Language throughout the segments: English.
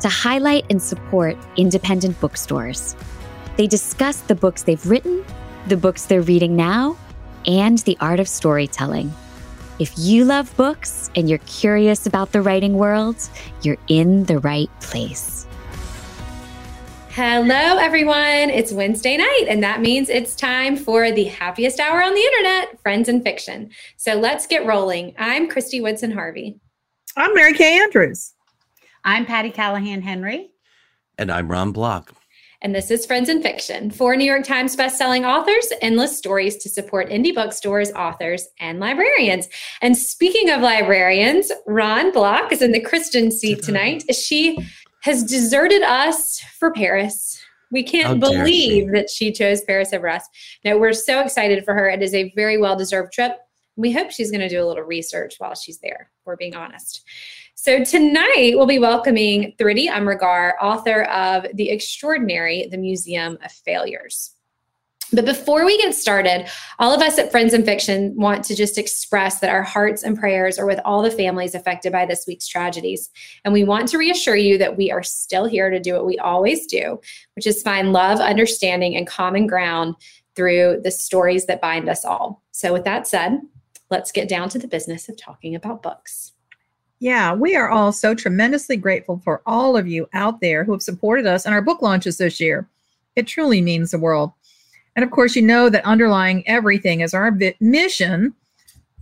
to highlight and support independent bookstores. They discuss the books they've written, the books they're reading now, and the art of storytelling. If you love books and you're curious about the writing world, you're in the right place. Hello, everyone. It's Wednesday night, and that means it's time for the happiest hour on the internet, Friends and Fiction. So let's get rolling. I'm Kristy Woodson Harvey. I'm Mary Kay Andrews. I'm Patti Callahan Henry. And I'm Ron Block. And this is Friends and Fiction, four New York Times bestselling authors, endless stories to support indie bookstores, authors, and librarians. And speaking of librarians, Ron Block is in the Kristin seat tonight. She has deserted us for Paris. We can't believe she. that she chose Paris over us. No, we're so excited for her. It is a very well deserved trip. We hope she's going to do a little research while she's there, we're being honest. So tonight we'll be welcoming Thrity Umrigar, author of The Extraordinary, The Museum of Failures. But before we get started, all of us at Friends and Fiction want to just express that our hearts and prayers are with all the families affected by this week's tragedies. And we want to reassure you that we are still here to do what we always do, which is find love, understanding, and common ground through the stories that bind us all. So, with that said, let's get down to the business of talking about books. Yeah, we are all so tremendously grateful for all of you out there who have supported us in our book launches this year. It truly means the world. And of course, you know that underlying everything is our mission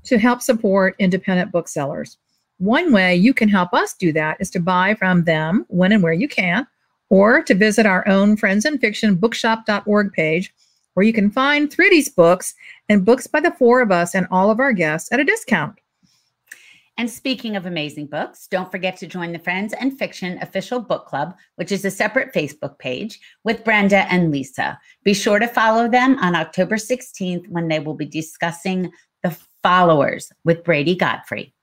to help support independent booksellers. One way you can help us do that is to buy from them when and where you can, or to visit our own Friends and Fiction bookshop.org page, where you can find Thrity's books and books by the four of us and all of our guests at a discount. And speaking of amazing books, don't forget to join the Friends and Fiction official book club, which is a separate Facebook page with Brenda and Lisa. Be sure to follow them on October 16th when they will be discussing The Followers with Brady Godfrey.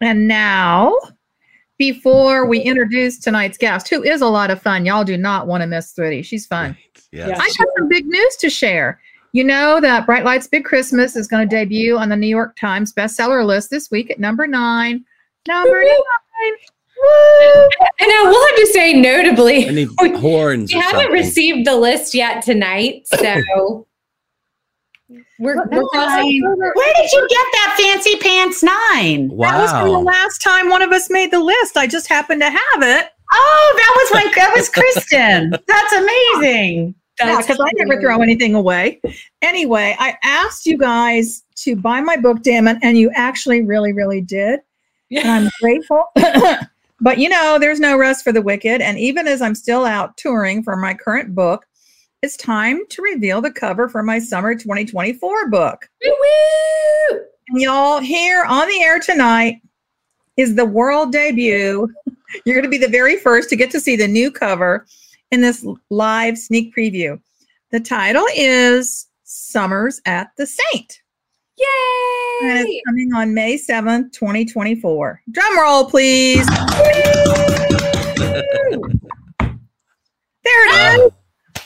And now, before we introduce tonight's guest, who is a lot of fun, y'all do not want to miss Thrity. She's fun. Yes. I have some big news to share. You know that Bright Lights Big Christmas is going to debut on the New York Times bestseller list this week at number nine. Number nine. And I we'll have to say notably. I need horns. We haven't received the list yet tonight, so we're, we're Where did you get that fancy pants nine? Wow. That was from the last time one of us made the list. I just happened to have it. Oh, that was like that was Kristin. That's amazing because I never throw anything away. Anyway, I asked you guys to buy my book, damn it, and you actually really, really did. Yeah. And I'm grateful. but you know, there's no rest for the wicked. And even as I'm still out touring for my current book, it's time to reveal the cover for my summer 2024 book. Woo-woo! And y'all, here on the air tonight is the world debut. You're going to be the very first to get to see the new cover in this live sneak preview. The title is Summers at the Saint. Yay! And it's coming on May 7th, 2024. Drum roll, please. there it is.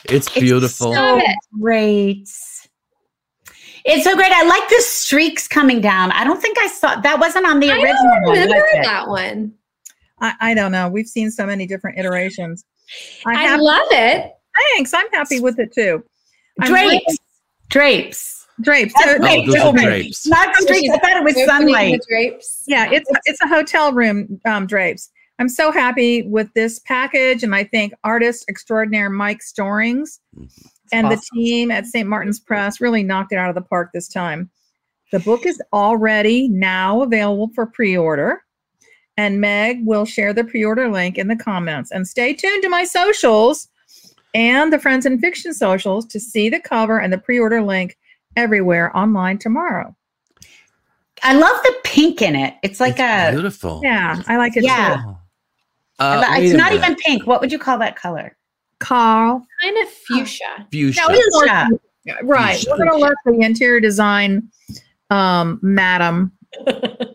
It's beautiful. It's so great. It's so great. I like the streaks coming down. I don't think I saw that wasn't on the I original I don't remember one, that one. I, I, don't know. We've seen so many different iterations. I, I love it. Thanks. I'm happy with it too. Drapes. Drapes. Drapes. So, oh, drapes. Not streets. I thought it was sunlight. Drapes. Yeah, it's it's a hotel room um, drapes. I'm so happy with this package, and I think artist extraordinaire Mike Storrings mm-hmm. and awesome. the team at St. Martin's Press really knocked it out of the park this time. The book is already now available for pre-order and Meg will share the pre order link in the comments. And stay tuned to my socials and the Friends and Fiction socials to see the cover and the pre order link everywhere online tomorrow. I love the pink in it. It's like it's a beautiful. Yeah, I like it yeah. too. Uh, it's not even pink. What would you call that color? Carl. Kind of fuchsia. Fuchsia. No, Fuchsia. Right. Fuchsia. We're going to let the interior design um, madam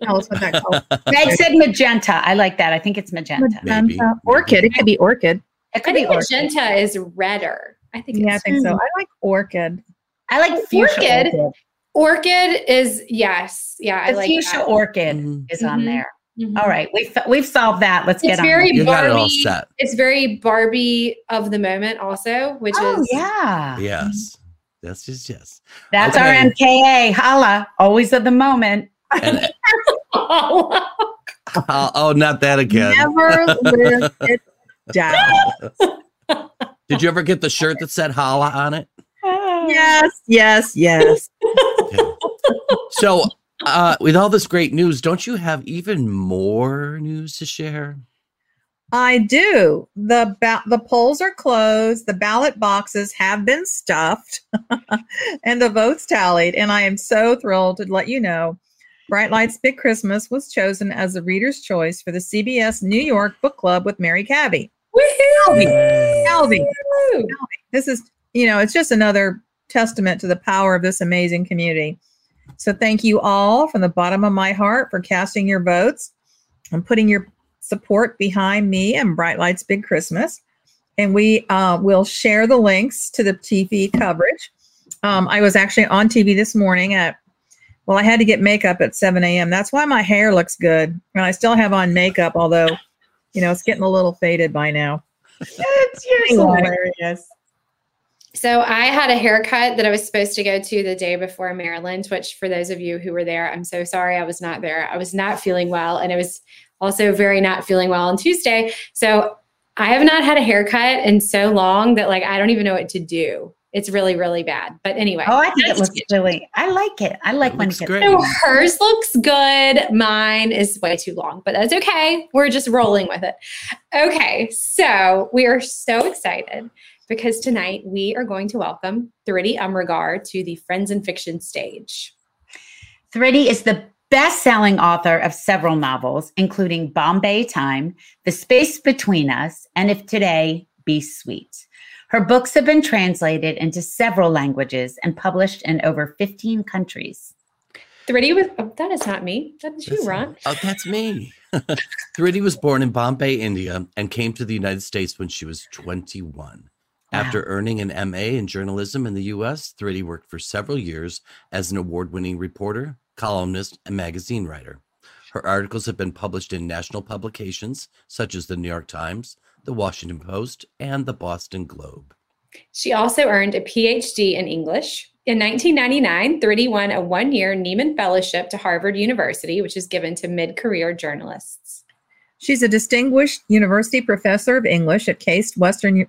tell us what that color Meg said magenta. I like that. I think it's magenta. Maybe. Magenta. Orchid. It could be orchid. It I could be think orchid. magenta is redder. I think Yeah, I think so. I like orchid. I like fuchsia Orchid. orchid. orchid is yes. Yeah, I The like fuchsia that. orchid Mhm. is on Mhm. there. Mhm. All right, we've we've solved that. Let's It's get very with it. You got it all Barbie- set. It's very Barbie of the moment also, which Oh is yeah, Yes. That's just yes. that's Okay. our MKA. Holla, always of the moment. And oh, oh, not that again. Never live it down. Did you ever get the shirt that said holla on it? Yes, yes, yes. So, uh, with all this great news, don't you have even more news to share? I do. The ba- the polls are closed. The ballot boxes have been stuffed, and the votes tallied. And I am so thrilled to let you know, Bright Lights Big Christmas was chosen as the reader's choice for the CBS New York Book Club with Mary Calvi. this is you know it's just another testament to the power of this amazing community. So thank you all from the bottom of my heart for casting your votes and putting your support behind me and Bright Lights Big Christmas. And we uh, will share the links to the TV coverage. Um, I was actually on TV this morning at, well, I had to get makeup at 7 a.m. That's why my hair looks good. And I still have on makeup, although, you know, it's getting a little faded by now. It's hilarious. So I had a haircut that I was supposed to go to the day before Maryland, which for those of you who were there, I'm so sorry I was not there. I was not feeling well and it was also very not feeling well on Tuesday. So I have not had a haircut in so long that like I don't even know what to do. It's really, really bad. But anyway. Oh, I think it that's looks really. I like it. I like It when it looks gets. So hers looks good. Mine is way too long, but that's okay. We're just rolling with it. Okay, so we are so excited because tonight we are going to welcome Thrity Umrigar to the Friends and Fiction stage. Thrity is the best-selling author of several novels, including Bombay Time, The Space Between Us, and If Today Be Sweet. Her books have been translated into several languages and published in over 15 countries. Thrity was, oh, that is not me. That is you, Listen, Ron. Oh, that's me. Thrity was born in Bombay, India, and came to the United States when she was 21. After earning an MA in journalism in the US, Thrity worked for several years as an award winning reporter, columnist, and magazine writer. Her articles have been published in national publications such as the New York Times, the Washington Post, and the Boston Globe. She also earned a PhD in English. In 1999, Thrity won a one year Nieman Fellowship to Harvard University, which is given to mid career journalists. She's a distinguished university professor of English at Case Western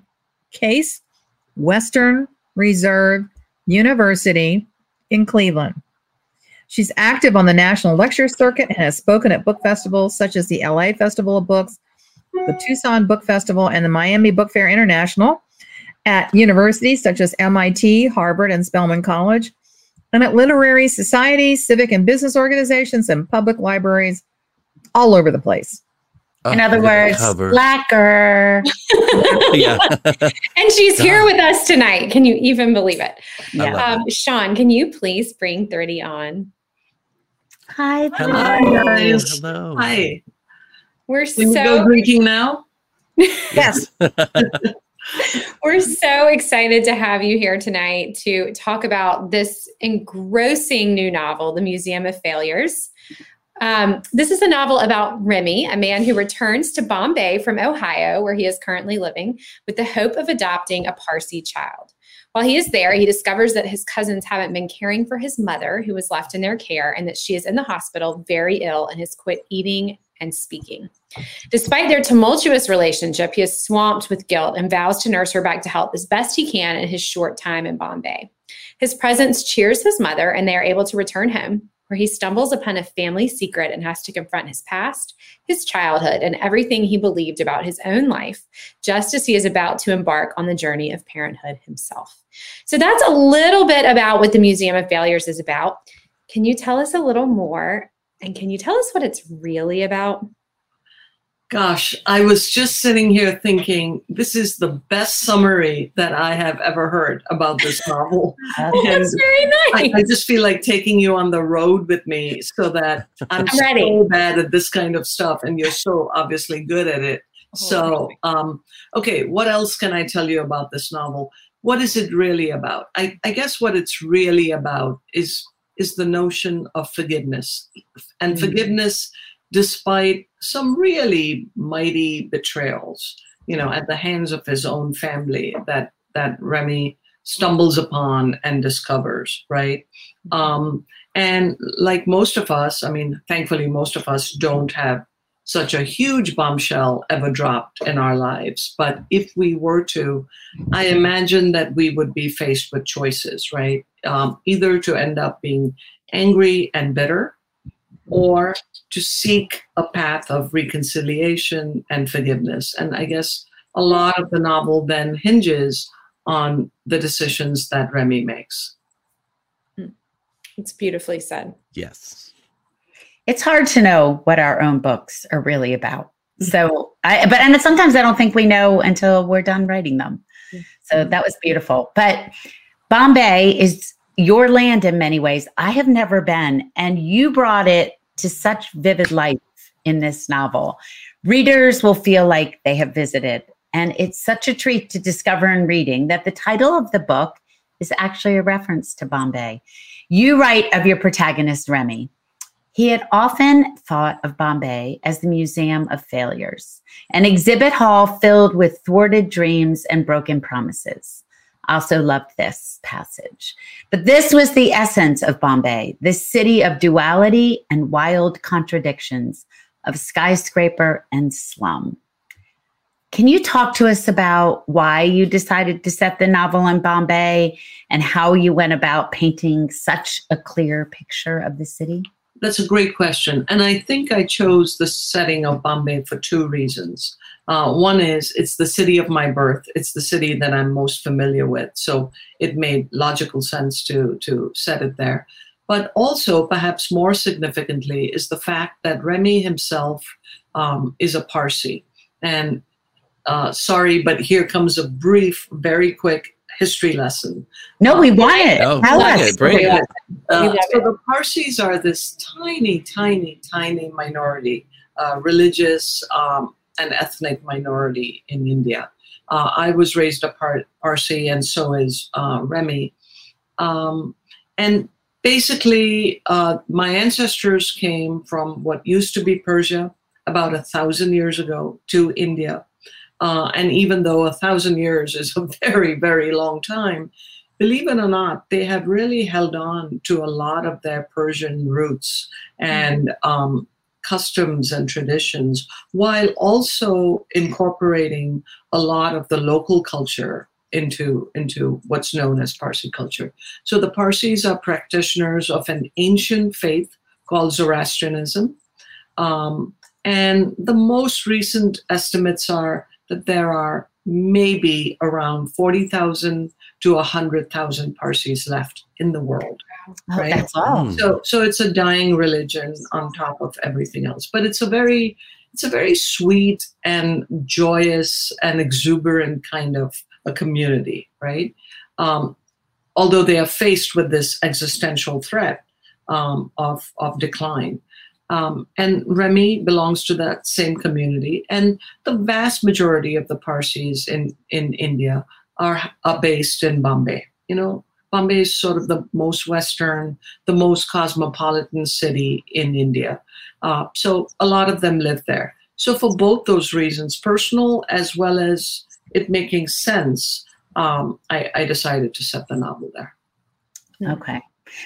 Case Western Reserve University in Cleveland. She's active on the national lecture circuit and has spoken at book festivals such as the LA Festival of Books, the Tucson Book Festival, and the Miami Book Fair International, at universities such as MIT, Harvard, and Spelman College, and at literary societies, civic and business organizations, and public libraries all over the place. Oh, In other look at the words, cover. lacquer. yeah. And she's here with us tonight. Can you even believe it? I love Um, Sean, can you please bring Thrity on? Hi, Hello. Hi, guys. Hello. Hi. We're Can we go so drinking now? Yes. we're so excited to have you here tonight to talk about this engrossing new novel, The Museum of Failures. Um, this is a novel about Remy, a man who returns to Bombay from Ohio, where he is currently living, with the hope of adopting a Parsi child. While he is there, he discovers that his cousins haven't been caring for his mother, who was left in their care, and that she is in the hospital very ill and has quit eating and speaking. Despite their tumultuous relationship, he is swamped with guilt and vows to nurse her back to health as best he can in his short time in Bombay. His presence cheers his mother, and they are able to return home, where he stumbles upon a family secret and has to confront his past, his childhood, and everything he believed about his own life, just as he is about to embark on the journey of parenthood himself. So that's a little bit about what the Museum of Failures is about. Can you tell us a little more? And can you tell us what it's really about? Gosh, I was just sitting here thinking this is the best summary that I have ever heard about this novel. Oh, that's very nice. I, I just feel like taking you on the road with me so that I'm, I'm ready. so bad at this kind of stuff and you're so obviously good at it. Oh, So, um, okay, what else can I tell you about this novel? What is it really about? I, I guess what it's really about is is the notion of forgiveness and Mm. forgiveness despite some really mighty betrayals, you know, at the hands of his own family that that Remy stumbles upon and discovers, right? Um, and like most of us, I mean, thankfully, most of us don't have such a huge bombshell ever dropped in our lives. But if we were to, I imagine that we would be faced with choices, right? Um, either to end up being angry and bitter or to seek a path of reconciliation and forgiveness. And I guess a lot of the novel then hinges on the decisions that Remy makes. It's beautifully said. Yes. It's hard to know what our own books are really about. So I but and sometimes I don't think we know until we're done writing them. So mm-hmm. that was beautiful. But Bombay is your land in many ways. I have never been, and you brought it to such vivid life in this novel. Readers will feel like they have visited. And it's such a treat to discover in reading that the title of the book is actually a reference to Bombay. You write of your protagonist, Remy. He had often thought of Bombay as the museum of failures, an exhibit hall filled with thwarted dreams and broken promises. Also loved this passage. But this was the essence of Bombay, this city of duality and wild contradictions, of skyscraper and slum. Can you talk to us about why you decided to set the novel in Bombay and how you went about painting such a clear picture of the city? That's a great question. And I think I chose the setting of Bombay for two reasons. Uh, one is it's the city of my birth, it's the city that I'm most familiar with. So it made logical sense to, to set it there. But also, perhaps more significantly, is the fact that Remy himself um, is a Parsi. And uh, sorry, but here comes a brief, very quick history lesson. No, we want it. Oh, Tell us. it, bring it. Uh, love so the Parsis are this tiny, tiny, tiny minority, uh, religious um, and ethnic minority in India. Uh, I was raised a Par- Parsi, and so is uh, Remy. Um, and basically, uh, my ancestors came from what used to be Persia about a thousand years ago to India. Uh, and even though a thousand years is a very, very long time, believe it or not, they have really held on to a lot of their Persian roots and um, customs and traditions, while also incorporating a lot of the local culture into, into what's known as Parsi culture. So the Parsis are practitioners of an ancient faith called Zoroastrianism. Um, and the most recent estimates are that there are maybe around 40,000 to 100,000 Parsis left in the world. Right. That's all. Mm. So, so it's a dying religion on top of everything else. But it's a very, it's a very sweet and joyous and exuberant kind of a community, right? Um, although they are faced with this existential threat um, of of decline. Um, and Remy belongs to that same community, and the vast majority of the Parsis in in India are are based in Bombay. You know, Bombay is sort of the most Western, the most cosmopolitan city in India. Uh, so a lot of them live there. So for both those reasons, personal as well as it making sense, um, I, I decided to set the novel there. Okay.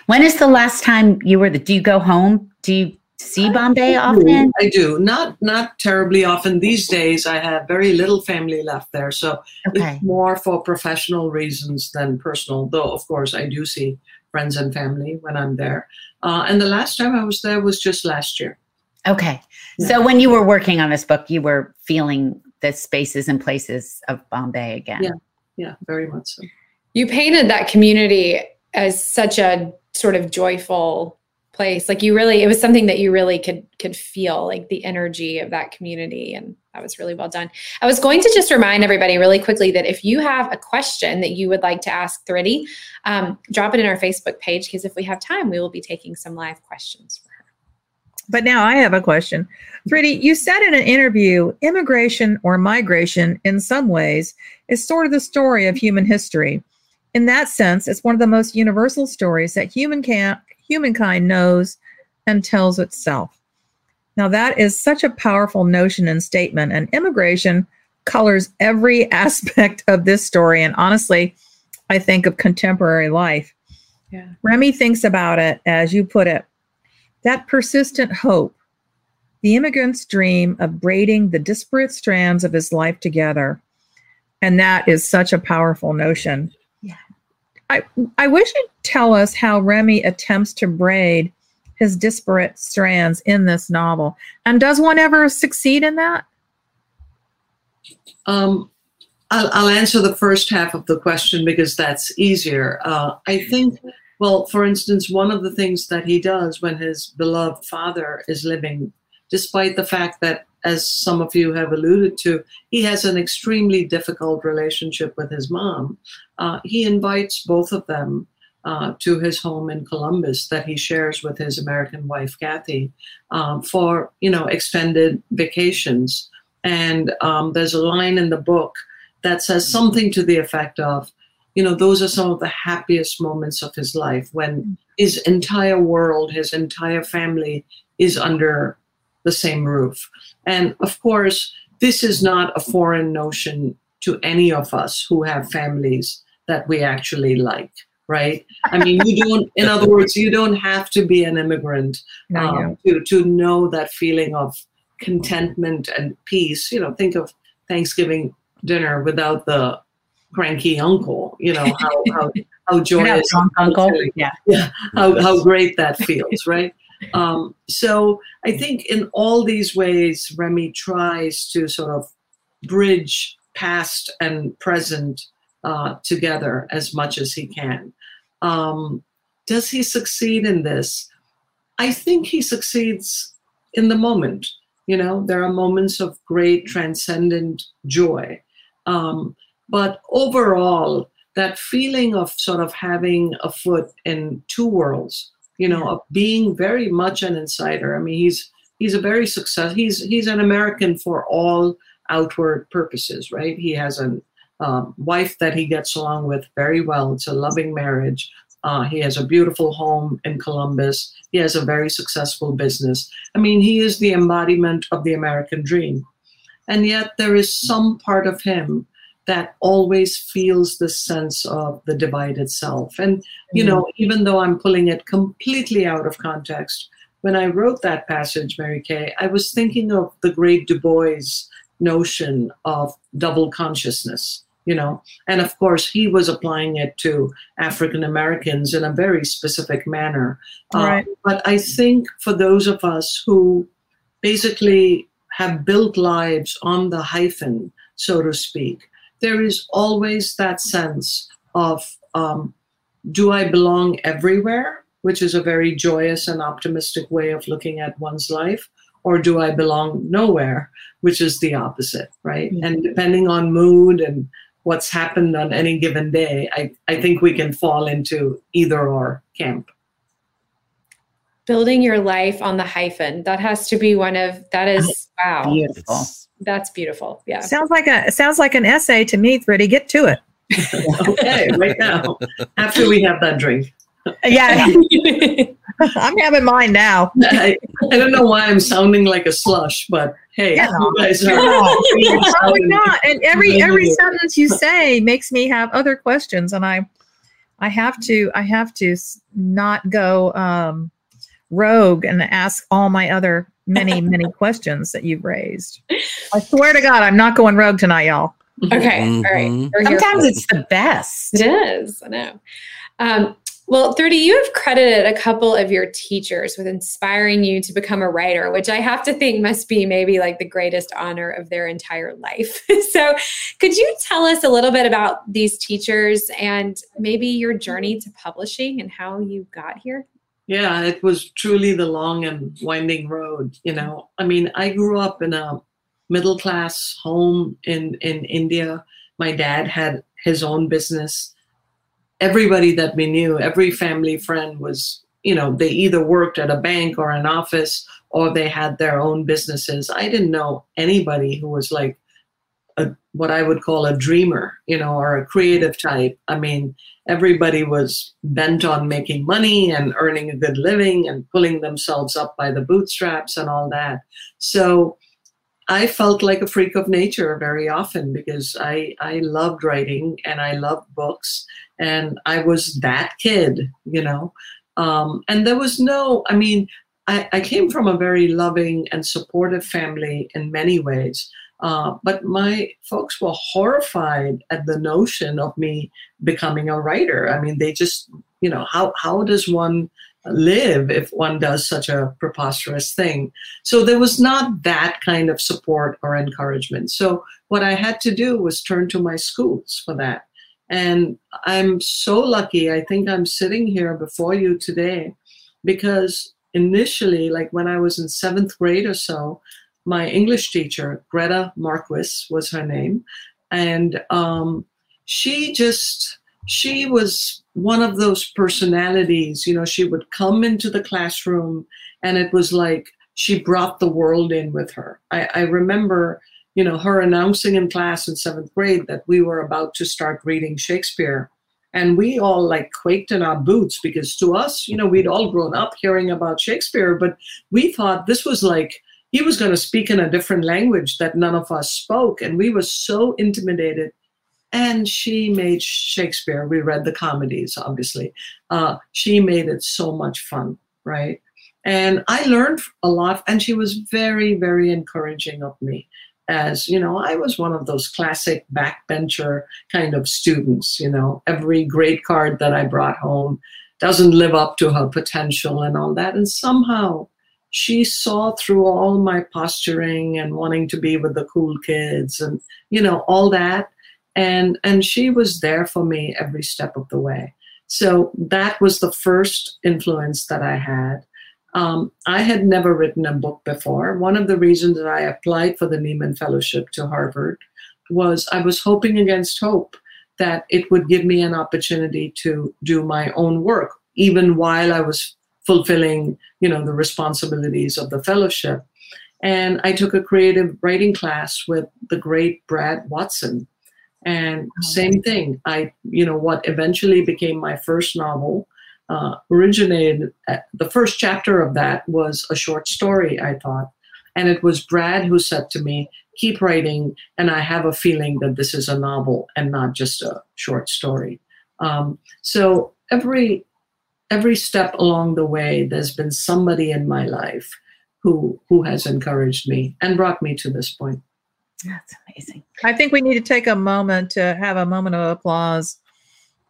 When is the last time you were the do you go home? Do you see Bombay I often? I do. Not not terribly often these days. I have very little family left there, so Okay. it's more for professional reasons than personal. Though of course I do see friends and family when I'm there. Uh, and the last time I was there was just last year. Okay. So when you were working on this book, you were feeling the spaces and places of Bombay again. Yeah. Yeah, very much so. You painted that community as such a sort of joyful place like you really it was something that you really could could feel like the energy of that community and that was really well done i was going to just remind everybody really quickly that if you have a question that you would like to ask Thrity um, drop it in our facebook page because if we have time we will be taking some live questions for her But now I have a question. Thrity, you said in an interview, immigration or migration in some ways is sort of the story of human history. In that sense, it's one of the most universal stories that human can, humankind knows and tells itself. Now, that is such a powerful notion and statement, and immigration colors every aspect of this story. And honestly, I think of contemporary life. yeah Remy thinks about it, as you put it, that persistent hope, the immigrant's dream of braiding the disparate strands of his life together. And that is such a powerful notion. I, I wish you'd tell us how Remy attempts to braid his disparate strands in this novel. And does one ever succeed in that? Um, I'll, I'll answer the first half of the question because that's easier. Uh, I think, well, for instance, one of the things that he does when his beloved father is living, despite the fact that, as some of you have alluded to, he has an extremely difficult relationship with his mom, uh, he invites both of them. Uh, to his home in Columbus that he shares with his American wife Kathy um, for you know extended vacations. And um, there's a line in the book that says something to the effect of, you know, those are some of the happiest moments of his life when his entire world, his entire family is under the same roof. And of course, this is not a foreign notion to any of us who have families that we actually like, right? I mean, you don't, in other words, you don't have to be an immigrant um, to, to know that feeling of contentment and peace. You know, think of Thanksgiving dinner without the cranky uncle. You know how how, how joyous, uncle. Yeah. yeah, how how great that feels, right? Um, so I think in all these ways, Remy tries to sort of bridge past and present uh, together as much as he can. Um, does he succeed in this? I think he succeeds in the moment. You know, there are moments of great transcendent joy. Um, but overall, that feeling of sort of having a foot in two worlds, you know, of being very much an insider. I mean, he's he's a very success. He's he's an American for all outward purposes, right? He has a um, wife that he gets along with very well. It's a loving marriage. Uh, he has a beautiful home in Columbus. He has a very successful business. I mean, he is the embodiment of the American dream. And yet, there is some part of him that always feels the sense of the divided self. And, you know, even though I'm pulling it completely out of context, when I wrote that passage, Mary Kay, I was thinking of the great Du Bois notion of double consciousness you know and of course he was applying it to african americans in a very specific manner Uh, Right. but i think for those of us who basically have built lives on the hyphen so to speak there is always that sense of um, do i belong everywhere which is a very joyous and optimistic way of looking at one's life or do i belong nowhere which is the opposite right? And depending on mood and what's happened on any given day i, I think we can fall into either or camp. Building your life on the hyphen that has to be one of that is wow. Beautiful. It's- that's beautiful yeah Sounds like a sounds like an essay to me, Thrity. Get to it. okay right now after we have that drink Yeah, I'm having mine now. I, I don't know why i'm sounding like a slush but hey Yeah. you guys are Probably not. And every every sentence you say makes me have other questions, and I I have to I have to not go um, rogue and ask all my other many many questions that you've raised. I swear to God, I'm not going rogue tonight, y'all. okay all right. We're Sometimes it's the best. It is. I know. Um, well, Thrity, you have credited a couple of your teachers with inspiring you to become a writer, which I have to think must be maybe like the greatest honor of their entire life. so, could you tell us a little bit about these teachers and maybe your journey to publishing and how you got here? Yeah, it was truly the long and winding road. You know, I mean, I grew up in a middle class home in in India. My dad had his own business. Everybody that we knew, every family friend was, you know, they either worked at a bank or an office or they had their own businesses. I didn't know anybody who was like a, what I would call a dreamer, you know, or a creative type. I mean, everybody was bent on making money and earning a good living and pulling themselves up by the bootstraps and all that. So I felt like a freak of nature very often because I, I loved writing and I loved books and I was that kid, you know. Um, and there was no, I mean, I, I came from a very loving and supportive family in many ways. Uh, but my folks were horrified at the notion of me becoming a writer. I mean, they just, you know, how, how does one live if one does such a preposterous thing? So there was not that kind of support or encouragement. So what I had to do was turn to my schools for that. And I'm so lucky. I think I'm sitting here before you today because initially, like when I was in seventh grade or so, my English teacher, Greta Marquis was her name, and um, she just she was one of those personalities. You know, she would come into the classroom, and it was like she brought the world in with her. I, I remember, you know, her announcing in class in seventh grade that we were about to start reading Shakespeare. And we all like quaked in our boots because to us, you know, we'd all grown up hearing about Shakespeare, but we thought this was like he was going to speak in a different language that none of us spoke. And we were so intimidated. And she made Shakespeare. We read the comedies, obviously. Uh, she made it so much fun, right? And I learned a lot. And she was very, very encouraging of me. As you know, I was one of those classic backbencher kind of students. You know, every great card that I brought home doesn't live up to her potential and all that. And somehow, she saw through all my posturing and wanting to be with the cool kids and you know all that. And and she was there for me every step of the way. So that was the first influence that i had. Um, i had never written a book before. One of the reasons that i applied for the nieman fellowship to harvard was i was hoping against hope that it would give me an opportunity to do my own work even while i was fulfilling you know the responsibilities of the fellowship. And i took a creative writing class with the great brad watson. And oh, same thing. I you know what eventually became my first novel uh, originated at, the first chapter of that was a short story i thought. And it was brad who said to me keep writing and i have a feeling that this is a novel and not just a short story. Um, so every every step along the way, there's been somebody in my life who who has encouraged me and brought me to this point. That's amazing. I think we need to take a moment to have a moment of applause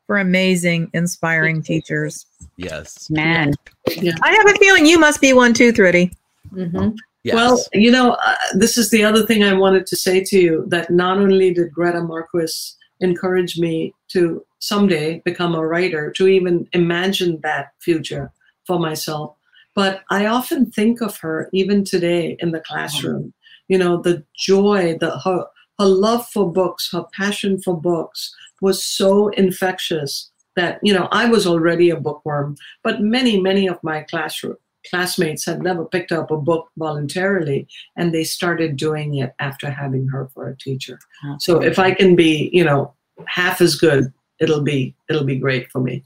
for amazing, inspiring teachers. Yes. Man. Yeah. I have a feeling you must be one too, Thrity. Mm-hmm. Yes. Well, you know, uh, this is the other thing I wanted to say to you that not only did Greta Marquis encourage me to someday become a writer, to even imagine that future for myself. But I often think of her even today in the classroom. You know, the joy, the her her love for books, her passion for books was so infectious that you know I was already a bookworm, but many many of my classroom classmates had never picked up a book voluntarily and they started doing it after having her for a teacher so if i can be you know half as good it'll be it'll be great for me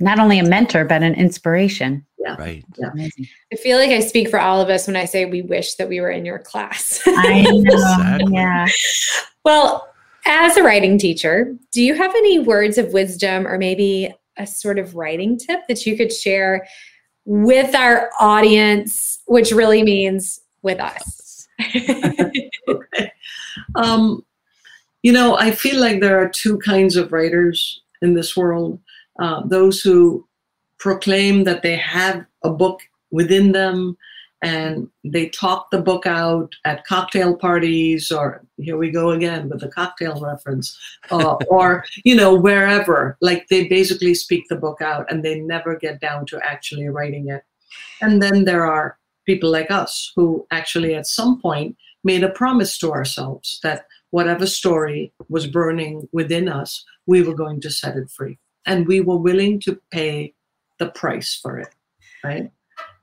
Not only a mentor, but an inspiration. Yeah. Right. Amazing. I feel like I speak for all of us when I say we wish that we were in your class. I know. Exactly. Yeah. well, as a writing teacher, do you have any words of wisdom or maybe a sort of writing tip that you could share with our audience, which really means with us? okay. Um, you know, I feel like there are two kinds of writers in this world uh, those who proclaim that they have a book within them and they talk the book out at cocktail parties or here we go again with the cocktail reference uh, or you know wherever. Like they basically speak the book out and they never get down to actually writing it. And then there are people like us who actually at some point made a promise to ourselves that whatever story was burning within us we were going to set it free and we were willing to pay the price for it right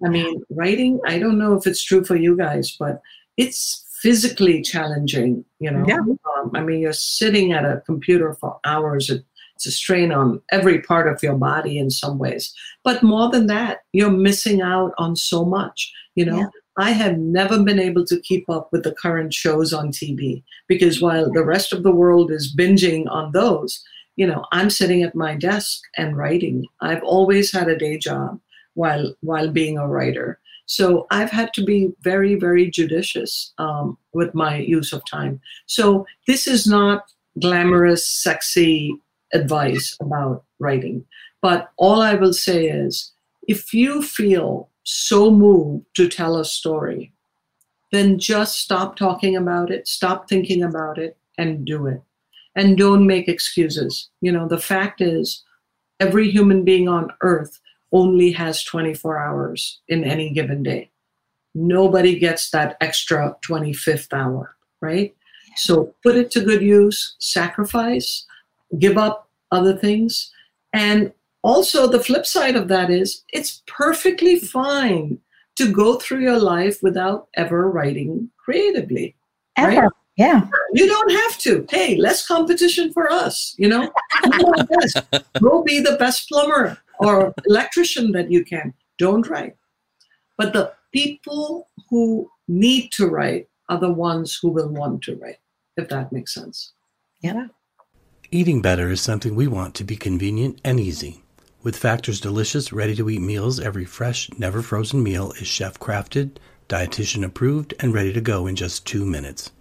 I mean, writing, I don't know if it's true for you guys, but it's physically challenging, you know. Yeah. Um, I mean, you're sitting at a computer for hours. It, it's a strain on every part of your body in some ways. But more than that, you're missing out on so much, you know. Yeah. I have never been able to keep up with the current shows on TV because while the rest of the world is binging on those, you know, I'm sitting at my desk and writing. I've always had a day job while while being a writer. So I've had to be very very judicious um, with my use of time. So this is not glamorous, sexy advice about writing, but all I will say is, if you feel so moved to tell a story, then just stop talking about it, stop thinking about it, and do it. And don't make excuses. You know, the fact is, every human being on earth only has 24 hours in any given day. Nobody gets that extra 25th hour, right? So put it to good use, sacrifice, give up other things. And also, the flip side of that is it's perfectly fine to go through your life without ever writing creatively. Ever. Right? Yeah. You don't have to. Hey, less competition for us. You know, go be the best plumber or electrician that you can. Don't write. But the people who need to write are the ones who will want to write, if that makes sense. Yeah. Eating better is something we want to be convenient and easy. With Factor's delicious, ready to eat meals, every fresh, never frozen meal is chef crafted, dietitian approved, and ready to go in just two minutes.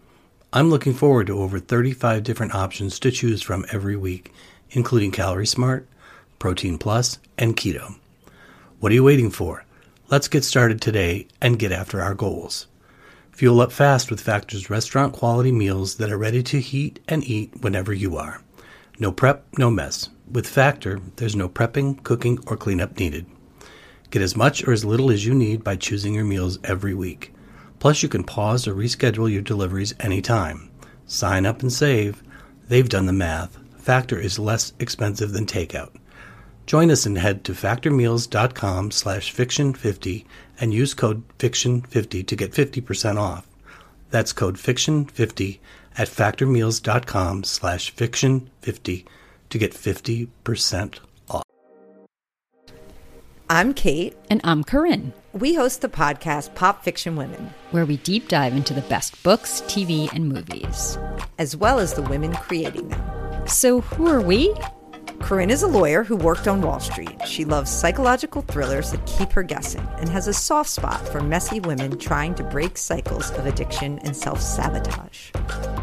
I'm looking forward to over 35 different options to choose from every week, including Calorie Smart, Protein Plus, and Keto. What are you waiting for? Let's get started today and get after our goals. Fuel up fast with Factor's restaurant quality meals that are ready to heat and eat whenever you are. No prep, no mess. With Factor, there's no prepping, cooking, or cleanup needed. Get as much or as little as you need by choosing your meals every week. Plus, you can pause or reschedule your deliveries anytime. Sign up and save. They've done the math. Factor is less expensive than takeout. Join us and head to factormeals.com slash fiction50 and use code fiction50 to get 50% off. That's code fiction50 at factormeals.com slash fiction50 to get 50% off. I'm Kate. And I'm Corinne, We host the podcast Pop Fiction Women, where we deep dive into the best books, TV, and movies. as well as the women creating them. So, who are we? Corinne is a lawyer who worked on Wall Street. She loves psychological thrillers that keep her guessing and has a soft spot for messy women trying to break cycles of addiction and self sabotage.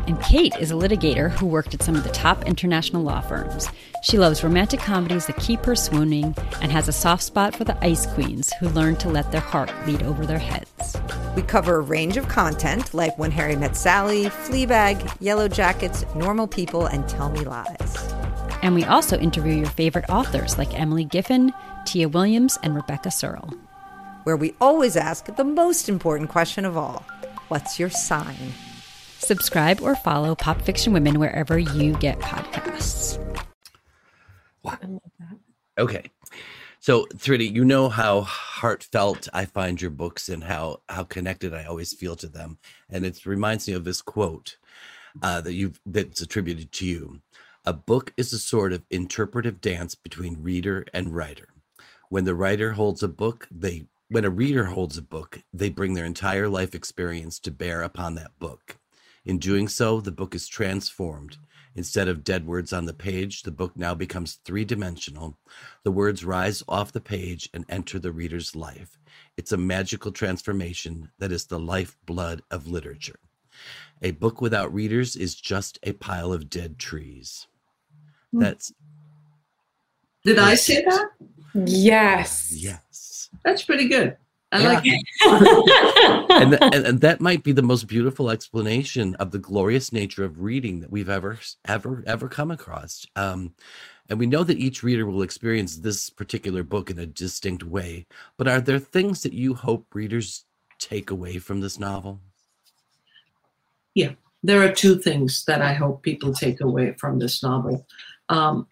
And Kate is a litigator who worked at some of the top international law firms. She loves romantic comedies that keep her swooning and has a soft spot for the ice queens who learn to let their heart lead over their heads. We cover a range of content like When Harry Met Sally, Fleabag, Yellow Jackets, Normal People, and Tell Me Lies. And we also interview your favorite authors like Emily Giffin, Tia Williams, and Rebecca Serle. Where we always ask the most important question of all What's your sign? Subscribe or follow Pop Fiction Women wherever you get podcasts. Wow. I love that. Okay. So, Thrity, you know how heartfelt I find your books and how how connected I always feel to them, and it reminds me of this quote uh, that you that's attributed to you. A book is a sort of interpretive dance between reader and writer. When the writer holds a book, they when a reader holds a book, they bring their entire life experience to bear upon that book. In doing so, the book is transformed. Instead of dead words on the page, the book now becomes three dimensional. The words rise off the page and enter the reader's life. It's a magical transformation that is the lifeblood of literature. A book without readers is just a pile of dead trees. Hmm. That's Did I say that? Yes. yes. That's pretty good. I Yeah. like it. and, th- and, and that might be the most beautiful explanation of the glorious nature of reading that we've ever ever ever come across um, and we know that each reader will experience this particular book in a distinct way but are there things that you hope readers take away from this novel Yeah, there are two things that I hope people take away from this novel. Um,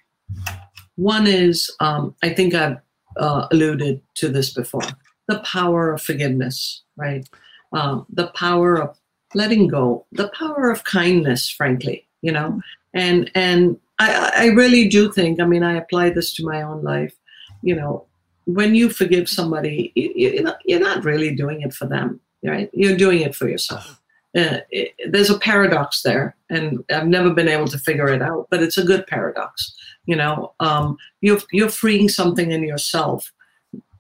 one is, um, I think I've uh, alluded to this before the power of forgiveness, right? Um, the power of letting go, the power of kindness, frankly, you know? And, and I, I really do think, I mean, I apply this to my own life, you know, when you forgive somebody, you, you- you're, not, you're not really doing it for them, right? You're doing it for yourself uh, it, there's a paradox there, and I've never been able to figure it out. But it's a good paradox. You know, um, you're you're freeing something in yourself,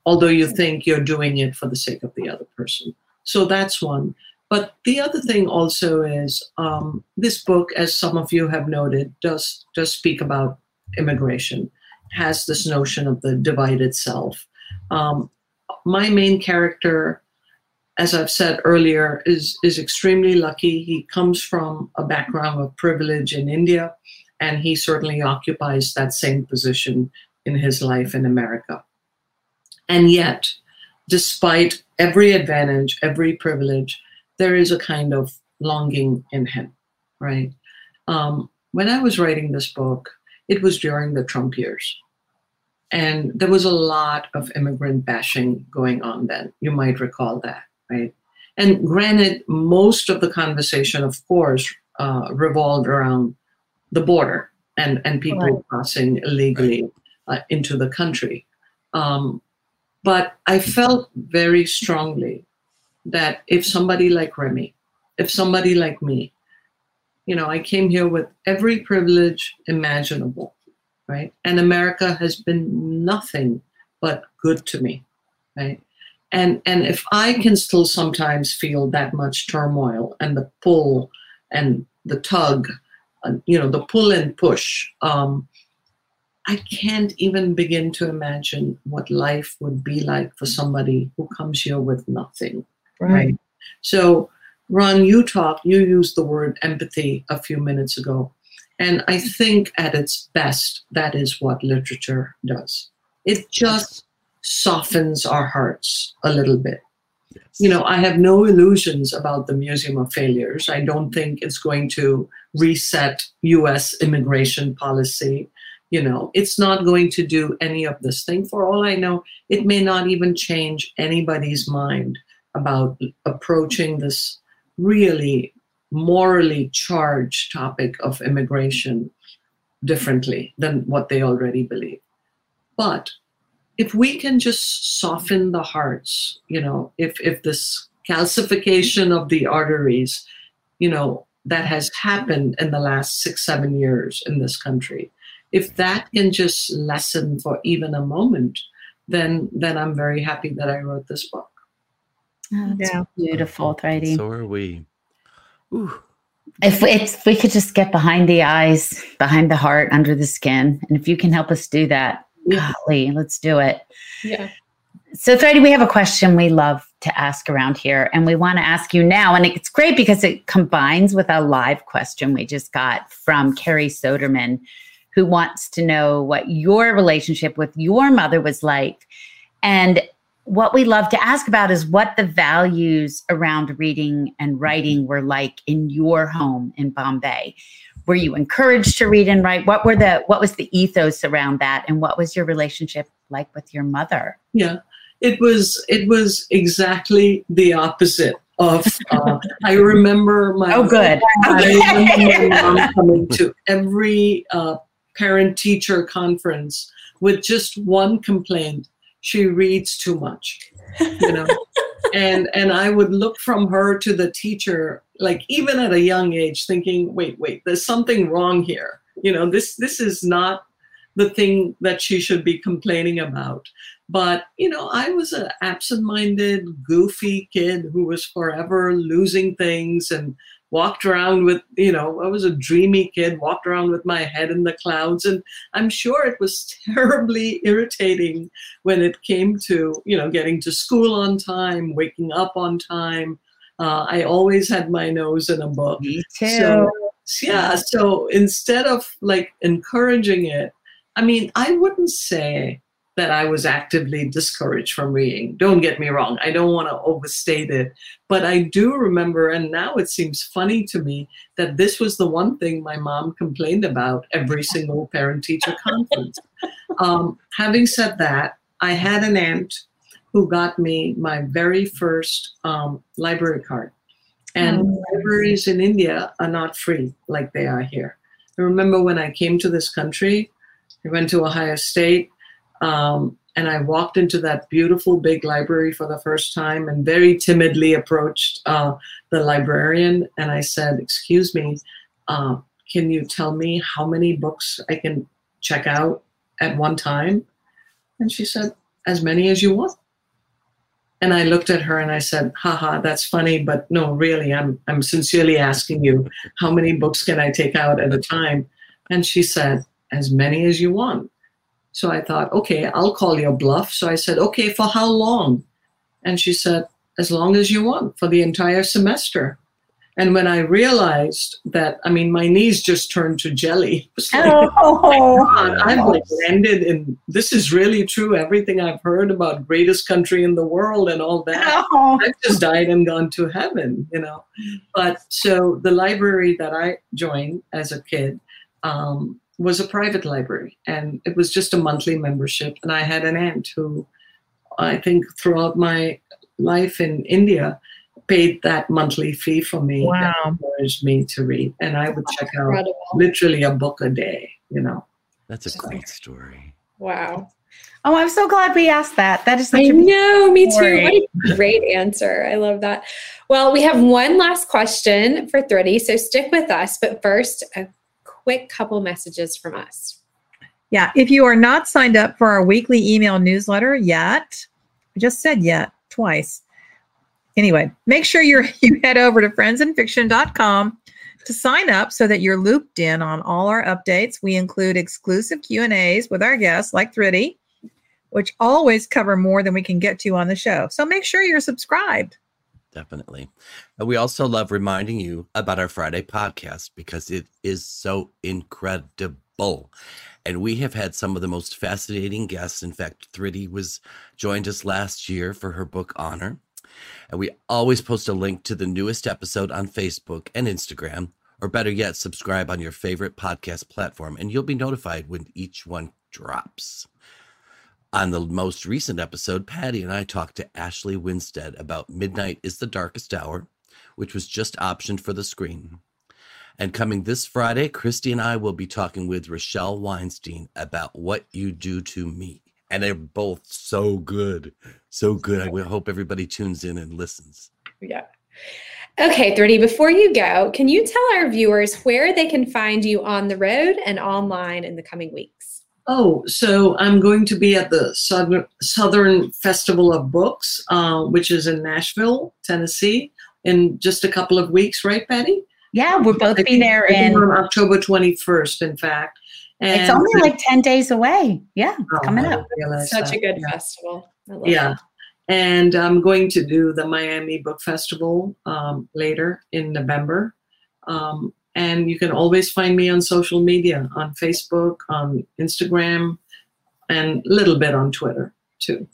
although you think you're doing it for the sake of the other person. So that's one. But the other thing also is um, this book, as some of you have noted, does does speak about immigration, has this notion of the divided self. Um, my main character as I've said earlier, is is extremely lucky. He comes from a background of privilege in India, and he certainly occupies that same position in his life in America. And yet, despite every advantage, every privilege, there is a kind of longing in him, right? Um, when I was writing this book, it was during the Trump years. And there was a lot of immigrant bashing going on then. You might recall that right? And granted, most of the conversation, of course, uh, revolved around the border and, and people Right. crossing illegally uh, into the country. Um, but I felt very strongly that if somebody like Remy, if somebody like me, you know, I came here with every privilege imaginable, right? And America has been nothing but good to me, right? and and if i can still sometimes feel that much turmoil and the pull and the tug uh, you know the pull and push um, i can't even begin to imagine what life would be like for somebody who comes here with nothing right so ron you talked you used the word empathy a few minutes ago and i think at its best that is what literature does it just softens our hearts a little bit yes. you know, I have no illusions about the Museum of Failures. I don't think it's going to reset US immigration policy. You know, it's not going to do any of this thing. For all I know, it may not even change anybody's mind about approaching this really morally charged topic of immigration differently than what they already believe. But if we can just soften the hearts, you know, if if this calcification of the arteries, you know, that has happened in the last six, seven years in this country, if that can just lessen for even a moment, then then I'm very happy that I wrote this book. Oh, that's Yeah. beautiful, Thrity. so are we Ooh. if, we- if we could just get behind the eyes, behind the heart, under the skin, and if you can help us do that, Yeah. golly, let's do it. Yeah. So, Thrity, we have a question we love to ask around here, and we want to ask you now. And it's great because it combines with a live question we just got from Carrie Soderman, who wants to know what your relationship with your mother was like. And what we love to ask about is what the values around reading and writing were like in your home in Bombay. Were you encouraged to read and write? What were the what was the ethos around that? And what was your relationship like with your mother? Yeah, it was it was exactly the opposite of. Uh, I remember my Oh, good. I remember my mom coming to every uh, parent teacher conference with just one complaint: she reads too much. You know, and and I would look from her to the teacher, like even at a young age, thinking, wait, wait, there's something wrong here. You know, this this is not the thing that she should be complaining about. But you know, I was an absent-minded, goofy kid who was forever losing things and walked around with, you know, I was a dreamy kid, walked around with my head in the clouds. And I'm sure it was terribly irritating when it came to, you know, getting to school on time, waking up on time. Uh, I always had my nose in a book. Me too. So, yeah. So instead of like encouraging it, I mean, I wouldn't say that I was actively discouraged from reading. Don't get me wrong, I don't want to overstate it. But I do remember, and now it seems funny to me, that this was the one thing my mom complained about every single parent teacher conference. Um, having said that, I had an aunt who got me my very first um, library card. And Oh. libraries in India are not free like they are here. I remember when I came to this country, I went to Ohio State, um, and I walked into that beautiful big library for the first time and very timidly approached uh, the librarian and I said, Excuse me, uh, can you tell me how many books I can check out at one time? And she said, As many as you want. And I looked at her and I said, haha, that's funny, but no, really, I'm, I'm sincerely asking you, how many books can I take out at a time? And she said, as many as you want. So I thought, okay, I'll call your bluff. So I said, okay, for how long? And she said, as long as you want for the entire semester. And when I realized that, I mean, my knees just turned to jelly. Like, Oh, God, I've like landed in this is really true. Everything I've heard about greatest country in the world and all that. oh. I've just died and gone to heaven, you know. But so the library that I joined as a kid um, was a private library, and it was just a monthly membership. And I had an aunt who, I think, throughout my life in India, paid that monthly fee for me. Wow. and encouraged me to read, and I would check out Incredible. literally a book a day. You know. That's a great story. Wow. Oh, I'm so glad we asked that. That is such I a know, me too. What a great answer. I love that. Well, we have one last question for Thrity, so stick with us. But first, a quick couple messages from us. Yeah, if you are not signed up for our weekly email newsletter yet, I just said yet twice. Anyway, make sure you're you head over to friendsandfiction.com to sign up so that you're looped in on all our updates. We include exclusive Q&As with our guests like Thrity, which always cover more than we can get to on the show. So make sure you're subscribed. Definitely. And we also love reminding you about our Friday podcast because it is so incredible. And we have had some of the most fascinating guests. In fact, Thrity was joined us last year for her book Honor. And we always post a link to the newest episode on Facebook and Instagram, or better yet, subscribe on your favorite podcast platform, and you'll be notified when each one drops. On the most recent episode, Patti and I talked to Ashley Winstead about Midnight is the Darkest Hour, which was just optioned for the screen. And coming this Friday, Kristy and I will be talking with Rochelle Weinstein about What You Do to Me. And they're both so good. So good. I hope everybody tunes in and listens. Yeah. Okay, Thrity, before you go, can you tell our viewers where they can find you on the road and online in the coming weeks? Oh, so I'm going to be at the Southern, Southern Festival of Books, uh, which is in Nashville, Tennessee, in just a couple of weeks, right, Patti? Yeah, we'll both I be there in October 21st, in fact. And it's only like 10 days away. Yeah, it's Oh, coming up. Such that. a good Yeah. festival. Yeah. it. And I'm going to do the Miami Book Festival um, later in November. Um, and you can always find me on social media on Facebook, on Instagram, and a little bit on Twitter too.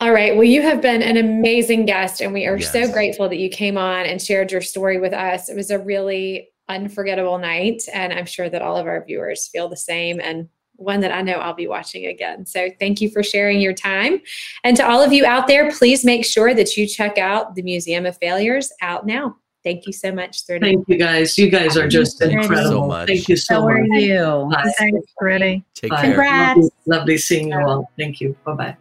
All right. Well, you have been an amazing guest, and we are so grateful that you came on and shared your story with us. It was a really unforgettable night, and I'm sure that all of our viewers feel the same and one that I know I'll be watching again. So, thank you for sharing your time. And to all of you out there, please make sure that you check out the Museum of Failures out now. Thank you so much, Thrity. Thank you guys. You guys are just Thank you so much. Thank you so So are much. you. Bye. Thanks, Freddie. Take Bye. care. Congrats. Lovely, lovely seeing you all. Thank you. Bye bye.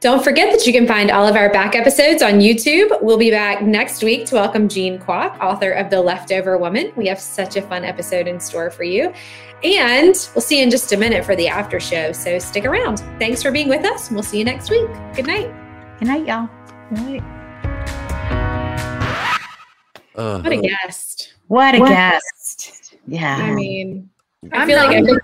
Don't forget that you can find all of our back episodes on YouTube. We'll be back next week to welcome Jean Kwok, author of The Leftover Woman. We have such a fun episode in store for you. And we'll see you in just a minute for the after show. So stick around. Thanks for being with us. We'll see you next week. Good night. Good night, y'all. Right. Uh, What a guest. What a What? guest. Yeah. I mean, I I'm feel like not-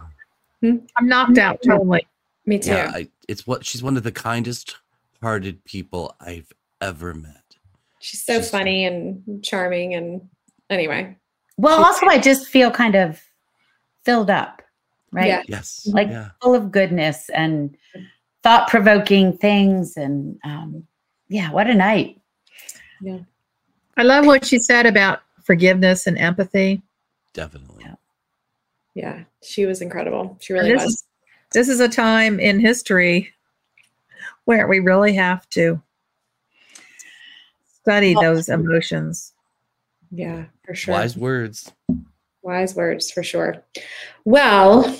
every, I'm knocked out totally. me too. yeah, I, it's what she's one of the kindest hearted people I've ever met. She's so She's- funny and charming. And anyway, well, also, I just feel kind of filled up, right? Yeah. Yes. Like yeah. full of goodness and thought provoking things. And um, yeah, what a night. I love what she said about forgiveness and empathy. Definitely. Yeah. yeah, she was incredible. She really this was. is this is a time in history where we really have to study those emotions. Yeah, for sure. Wise words. Wise words for sure. Well,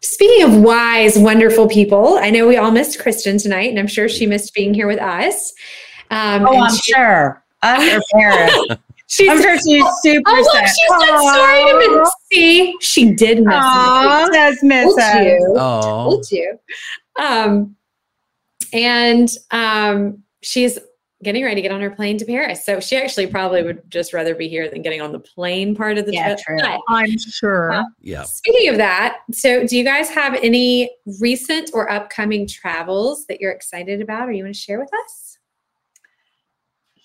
speaking of wise, wonderful people, I know we all missed Kristin tonight, and I'm sure she missed being here with us. Um, Oh, I'm she- sure. Us or Paris. she's I'm sure she's super Oh, look, sad. she said sorry to miss. See, she did miss Aw. me. does miss Told us. you. Oh, Told you. Um, and um, she's getting ready to get on her plane to Paris. So she actually probably would just rather be here than getting on the plane part of the Yeah, trip. true. I'm sure. yeah. Speaking of that, so do you guys have any recent or upcoming travels that you're excited about or you want to share with us?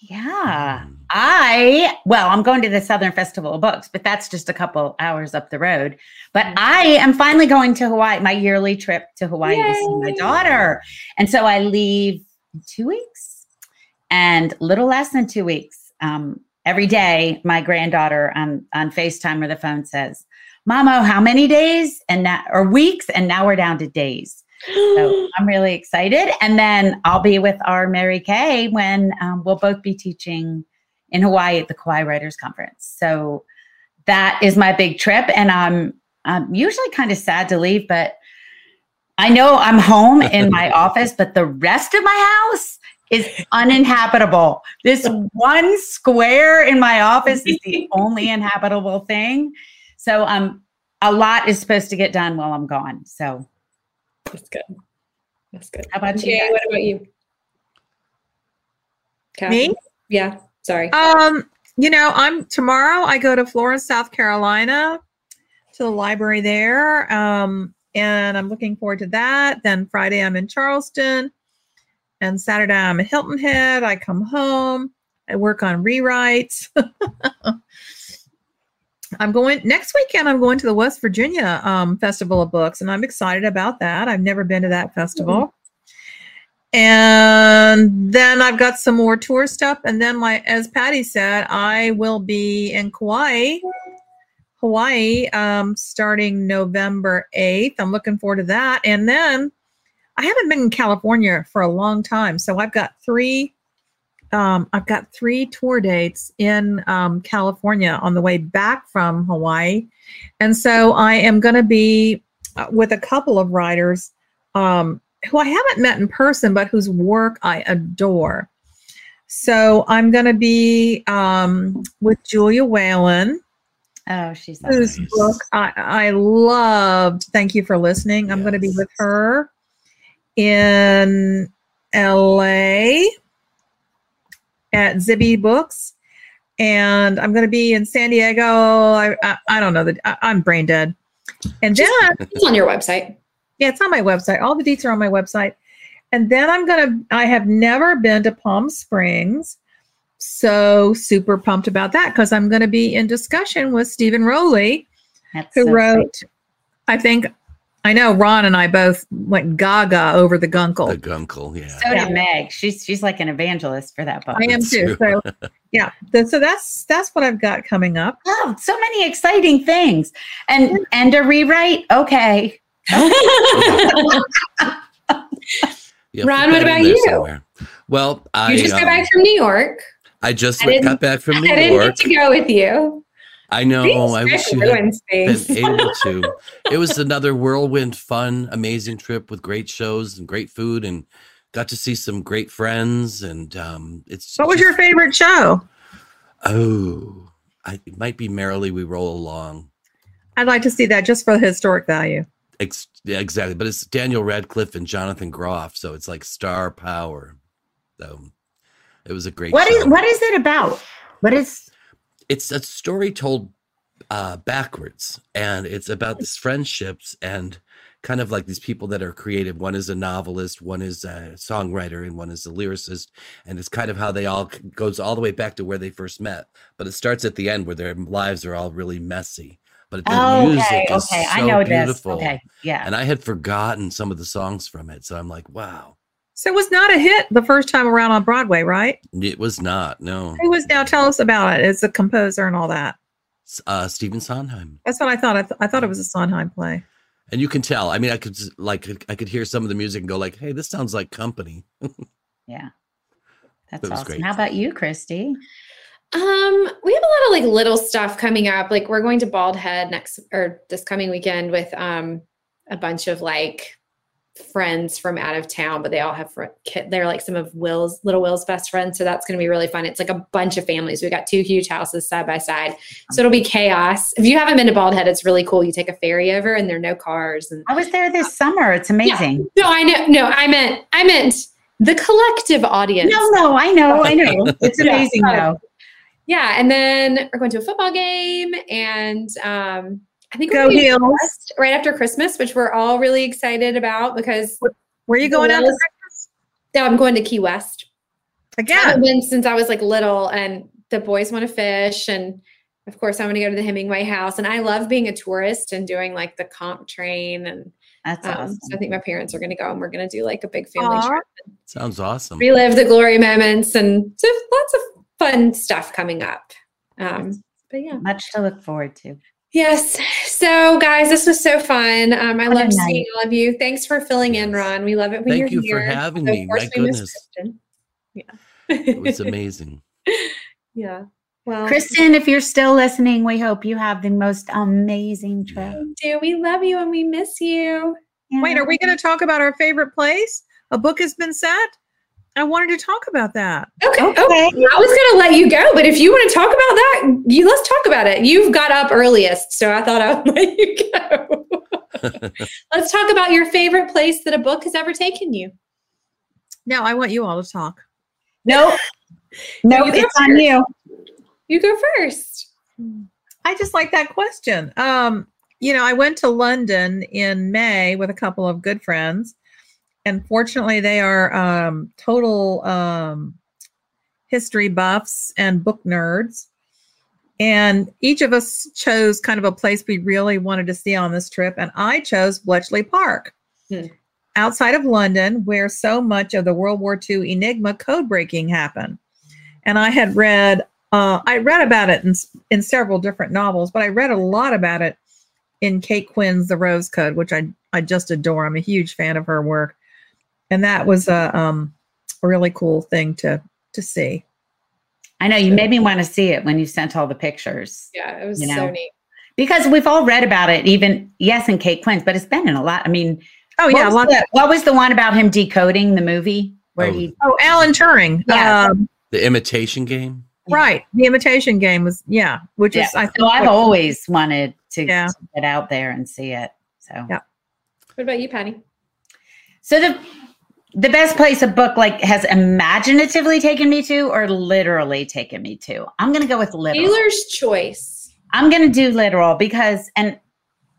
Yeah. Mm. I, well, I'm going to the Southern Festival of Books, but that's just a couple hours up the road. But Mhm. I am finally going to Hawaii, my yearly trip to Hawaii to see my daughter. And so I leave in two weeks and little less than two weeks. Um, every day, my granddaughter on, on FaceTime or the phone says, Mamo, how many days and now, or weeks? And now we're down to days. So I'm really excited. And then I'll be with our Mary Kay when um, we'll both be teaching in Hawaii at the Kauai Writers Conference. So that is my big trip. And I'm, I'm usually kind of sad to leave, but I know I'm home in my office, but the rest of my house is uninhabitable. This one square in my office is the only inhabitable thing. So um, a lot is supposed to get done while I'm gone. So That's good. That's good. how about you? Jay, guys? what about you? Kathy? Me? Yeah. Sorry. Um, you know, I'm tomorrow I go to Florence, South Carolina to the library there. Um, and I'm looking forward to that. Then Friday I'm in Charleston. And Saturday I'm in Hilton Head. I come home. I work on rewrites. I'm going next weekend. I'm going to the West Virginia um, Festival of Books, and I'm excited about that. I've never been to that festival. And then I've got some more tour stuff. And then, like as Patti said, I will be in Kauai, Hawaii, um, starting November 8th. I'm looking forward to that. And then I haven't been in California for a long time. So I've got three um, I've got three tour dates in um, California on the way back from Hawaii. And so I am going to be uh, with a couple of writers um, who I haven't met in person, but whose work I adore. So I'm going to be um, with Julia Whelan, Oh, she's whose Nice. book I, I loved. Thank you for listening. I'm going to be with her in LA at Zibby Books. And I'm going to be in San Diego. I, I, I don't know. The, I, I'm brain dead. And then It's on your website. yeah, it's on my website. All the deets are on my website. And then I'm gonna. I have never been to Palm Springs, so super pumped about that because I'm going to be in discussion with Steven Rowley, That's who so wrote. I think I know Ron and I both went gaga over the Guncle. The Guncle. Yeah. So did Meg. She's she's like an evangelist for that book. I am too. So yeah, so that's that's what I've got coming up. Oh, so many exciting things. And and a rewrite. Okay. Yeah, Ron, what about you? somewhere. Well, I you just got um, back from New York. I just I went- got back from New York. I didn't York. get to go with you. I know. I wish you had been able to. It was another whirlwind, fun, amazing trip with great shows and great food, and got to see some great friends. And um, it's What was just- your favorite show? Oh, I, it might be merrily we roll along. I'd like to see that just for the historic value. Ex- yeah, exactly. But it's Daniel Radcliffe and Jonathan Groff, so it's like star power. So it was a great. What is show. what is it about? What is it's a story told uh, backwards, and it's about these friendships and kind of like these people that are creative. One is a novelist, one is a songwriter, and one is a lyricist. And it's kind of how they all goes all the way back to where they first met. But it starts at the end where their lives are all really messy. But the Oh, music okay, is okay. so I know beautiful. this. Okay, yeah. And I had forgotten some of the songs from it. So I'm like, wow, So it was not a hit the first time around on Broadway, right? it was not. No. Who was now? Tell us about it. As a composer and all that. S- Uh, Stephen Sondheim. That's what I thought. I, th- I thought it was a Sondheim play. And you can tell. I mean, I could s- like I could hear some of the music and go like, "Hey, this sounds like company." Yeah. That's awesome. great. How about you, Kristy? Um, we have a lot of like little stuff coming up. Like we're going to Bald Head next or this coming weekend with um a bunch of like friends from out of town, but they all have they're like some of Will's little Will's best friends. So that's going to be really fun. It's like a bunch of families. We got two huge houses side by side, so it'll be chaos. If you haven't been to Bald Head, it's really cool. You take a ferry over, and there are no cars. And I was there this summer. It's amazing. no, I know, no, I meant, I meant the collective audience. No, no, I know, I know. It's Yeah. amazing though. Yeah, and then we're going to a football game, and um, I think Go we're going to Heels. West right after Christmas, which we're all really excited about because Where are you going after Wills- Christmas? yeah, I'm going to Key West. I haven't Again. been since I was like little, and the boys want to fish, and of course I want to go to the Hemingway House, and I love being a tourist and doing like the Conch Train, and That's um, awesome. so I think my parents are going to go, and we're going to do like a big family Aw. trip, Sounds awesome. relive the glory moments, and so lots of fun stuff coming up. Um, but yeah. Much to look forward to. Yes. So, guys, this was so fun. Um, I What love night. seeing all of you. Thanks for filling in, Ron. We love it when Thank you're you for here. having So, me. of course, My we miss goodness. Kristin. Yeah. It was amazing. yeah. Well, Kristin, if you're still listening, we hope you have the most amazing trip. Yeah. do we love you and we miss you? Wait, are we going to talk about our favorite place? A book has been set. I wanted to talk about that. Okay. Okay. okay. I was going to let you go, but if you want to talk about that, you let's talk about it. You've got up earliest, so I thought I would let you go. let's talk about your favorite place that a book has ever taken you. Now I want you all to talk. Nope. Nope, you go it's on you. You go first. I just like that question. Um, you know, I went to London in May with a couple of good friends, and fortunately, they are um, total um, history buffs and book nerds. And each of us chose kind of a place we really wanted to see on this trip, and I chose Bletchley Park, Hmm. outside of London, where so much of the World War II Enigma code breaking happened. And I had read uh, I read about it in, in several different novels, but I read a lot about it in Kate Quinn's The Rose Code, which I, I just adore. I'm a huge fan of her work. And that was a, um, a really cool thing to, to see. I know you made me want to see it when you sent all the pictures Yeah, it was You so neat. because we've all read about it, even yes, in Kate Quinn's, but it's been in a lot. I mean, Oh, what, yeah. was Lots, the, what was the one about him decoding the movie where Oh, he? oh, Alan Turing. Yeah. Um, The imitation game. right. The Imitation Game was, yeah, which Yeah. is, I So I've think, always wanted to, Yeah. to get out there and see it. So Yeah. What about you, Patti? So the the best place a book like has imaginatively taken me to or literally taken me to. I'm gonna go with literal. Taylor's choice. I'm gonna do literal because and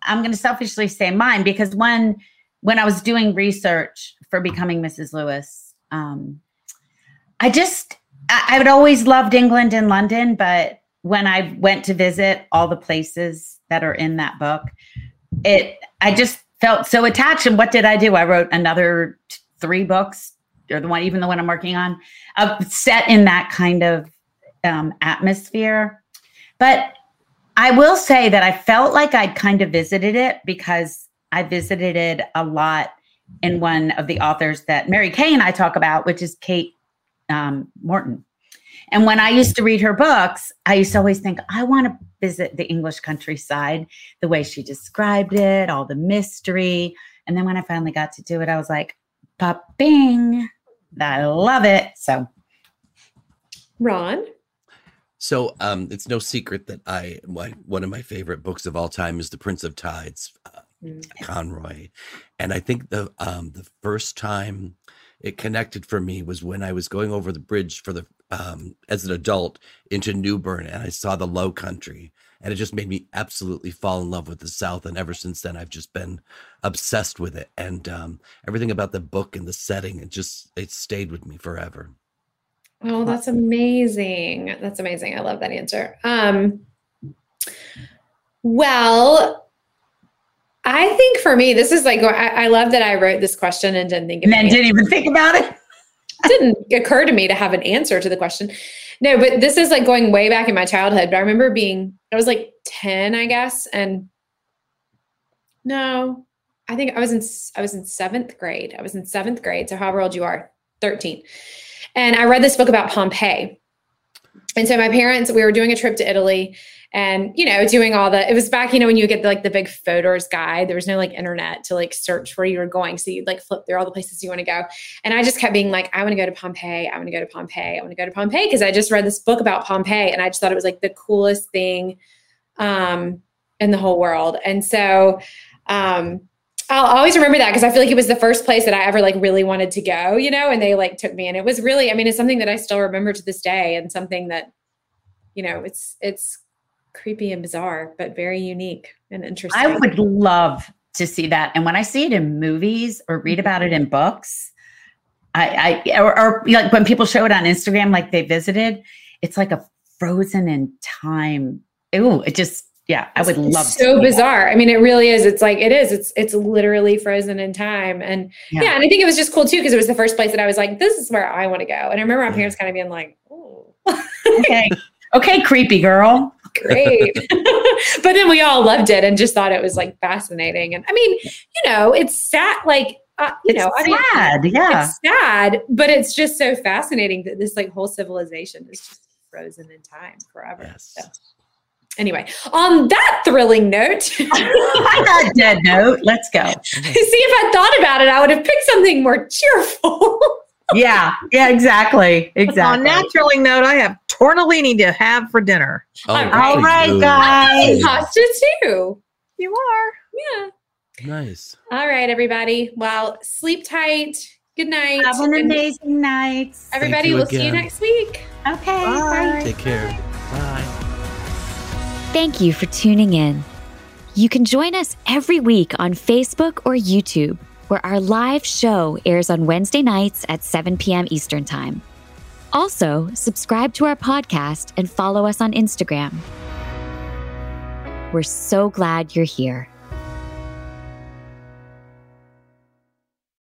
I'm gonna selfishly say mine because when when I was doing research for becoming Mrs. Lewis, um, I just I, I would always loved England and London, but when I went to visit all the places that are in that book, it I just felt so attached. And what did I do? I wrote another t- three books, or the one, even the one I'm working on, uh, set in that kind of um, atmosphere. But I will say that I felt like I'd kind of visited it because I visited it a lot in one of the authors that Mary Kay and I talk about, which is Kate um, Morton. And when I used to read her books, I used to always think, I want to visit the English countryside, the way she described it, all the mystery. And then when I finally got to do it, I was like, bing, I love it. So Ron. So um, it's no secret that I my, one of my favorite books of all time is The Prince of Tides, uh, Conroy, and I think the um, the first time it connected for me was when I was going over the bridge for the um, as an adult into New Bern and I saw the low country and it just made me absolutely fall in love with the South. And ever since then, I've just been obsessed with it. And um, everything about the book and the setting, it just, it stayed with me forever. Oh, that's amazing. That's amazing. I love that answer. Um, well, I think for me, this is like, I, I love that I wrote this question and didn't think and then didn't even think about it. Didn't occur to me to have an answer to the question. No, but this is like going way back in my childhood. But I remember being, I was like 10, I guess. And no, I think I was in, I was in seventh grade. I was in seventh grade. So however old you are, 13. And I read this book about Pompeii. And so my parents, we were doing a trip to Italy and you know doing all the it was back you know when you get the, like the big photos guide there was no like internet to like search where you were going. So you'd like flip through all the places you want to go. And i just kept being like i want to go to pompeii i want to go to pompeii i want to go to pompeii because i just read this book about pompeii and i just thought it was like the coolest thing um in the whole world. And so um I'll always remember that because I feel like it was the first place that I ever like really wanted to go, you know, and they like took me and it was really, I mean, it's something that I still remember to this day and something that, you know, it's, it's creepy and bizarre, but very unique and interesting. I would love to see that. And when I see it in movies or read mm-hmm. about it in books, I, I or, or like when people show it on Instagram, like they visited, it's like a frozen in time. Ooh, it just yeah, I would love so bizarre. That. I mean, it really is. It's like it is. It's it's literally frozen in time, and yeah, yeah and I think it was just cool too because it was the first place that I was like, this is where I want to go. And I remember my parents kind of being like, oh, okay, okay, creepy girl, great. but then we all loved it and just thought it was like fascinating. And I mean, you know, it's sad. Like uh, you it's know, sad. I mean, yeah, it's sad, but it's just so fascinating that this like whole civilization is just frozen in time forever. Yes. So anyway, on that thrilling note, on that dead note, let's go. See, if I thought about it, I would have picked something more cheerful. Yeah, yeah, exactly, exactly. On that thrilling note, I have tortellini to have for dinner. Oh, All right, guys. Pasta too. You are. Yeah. Nice. All right, everybody. Well, sleep tight. Good night. Have an amazing night. Everybody, we'll see you next week. Okay. Bye. bye. Take care. Bye. Thank you for tuning in. You can join us every week on Facebook or YouTube, where our live show airs on Wednesday nights at 7 p.m. Eastern Time. Also, subscribe to our podcast and follow us on Instagram. We're so glad you're here.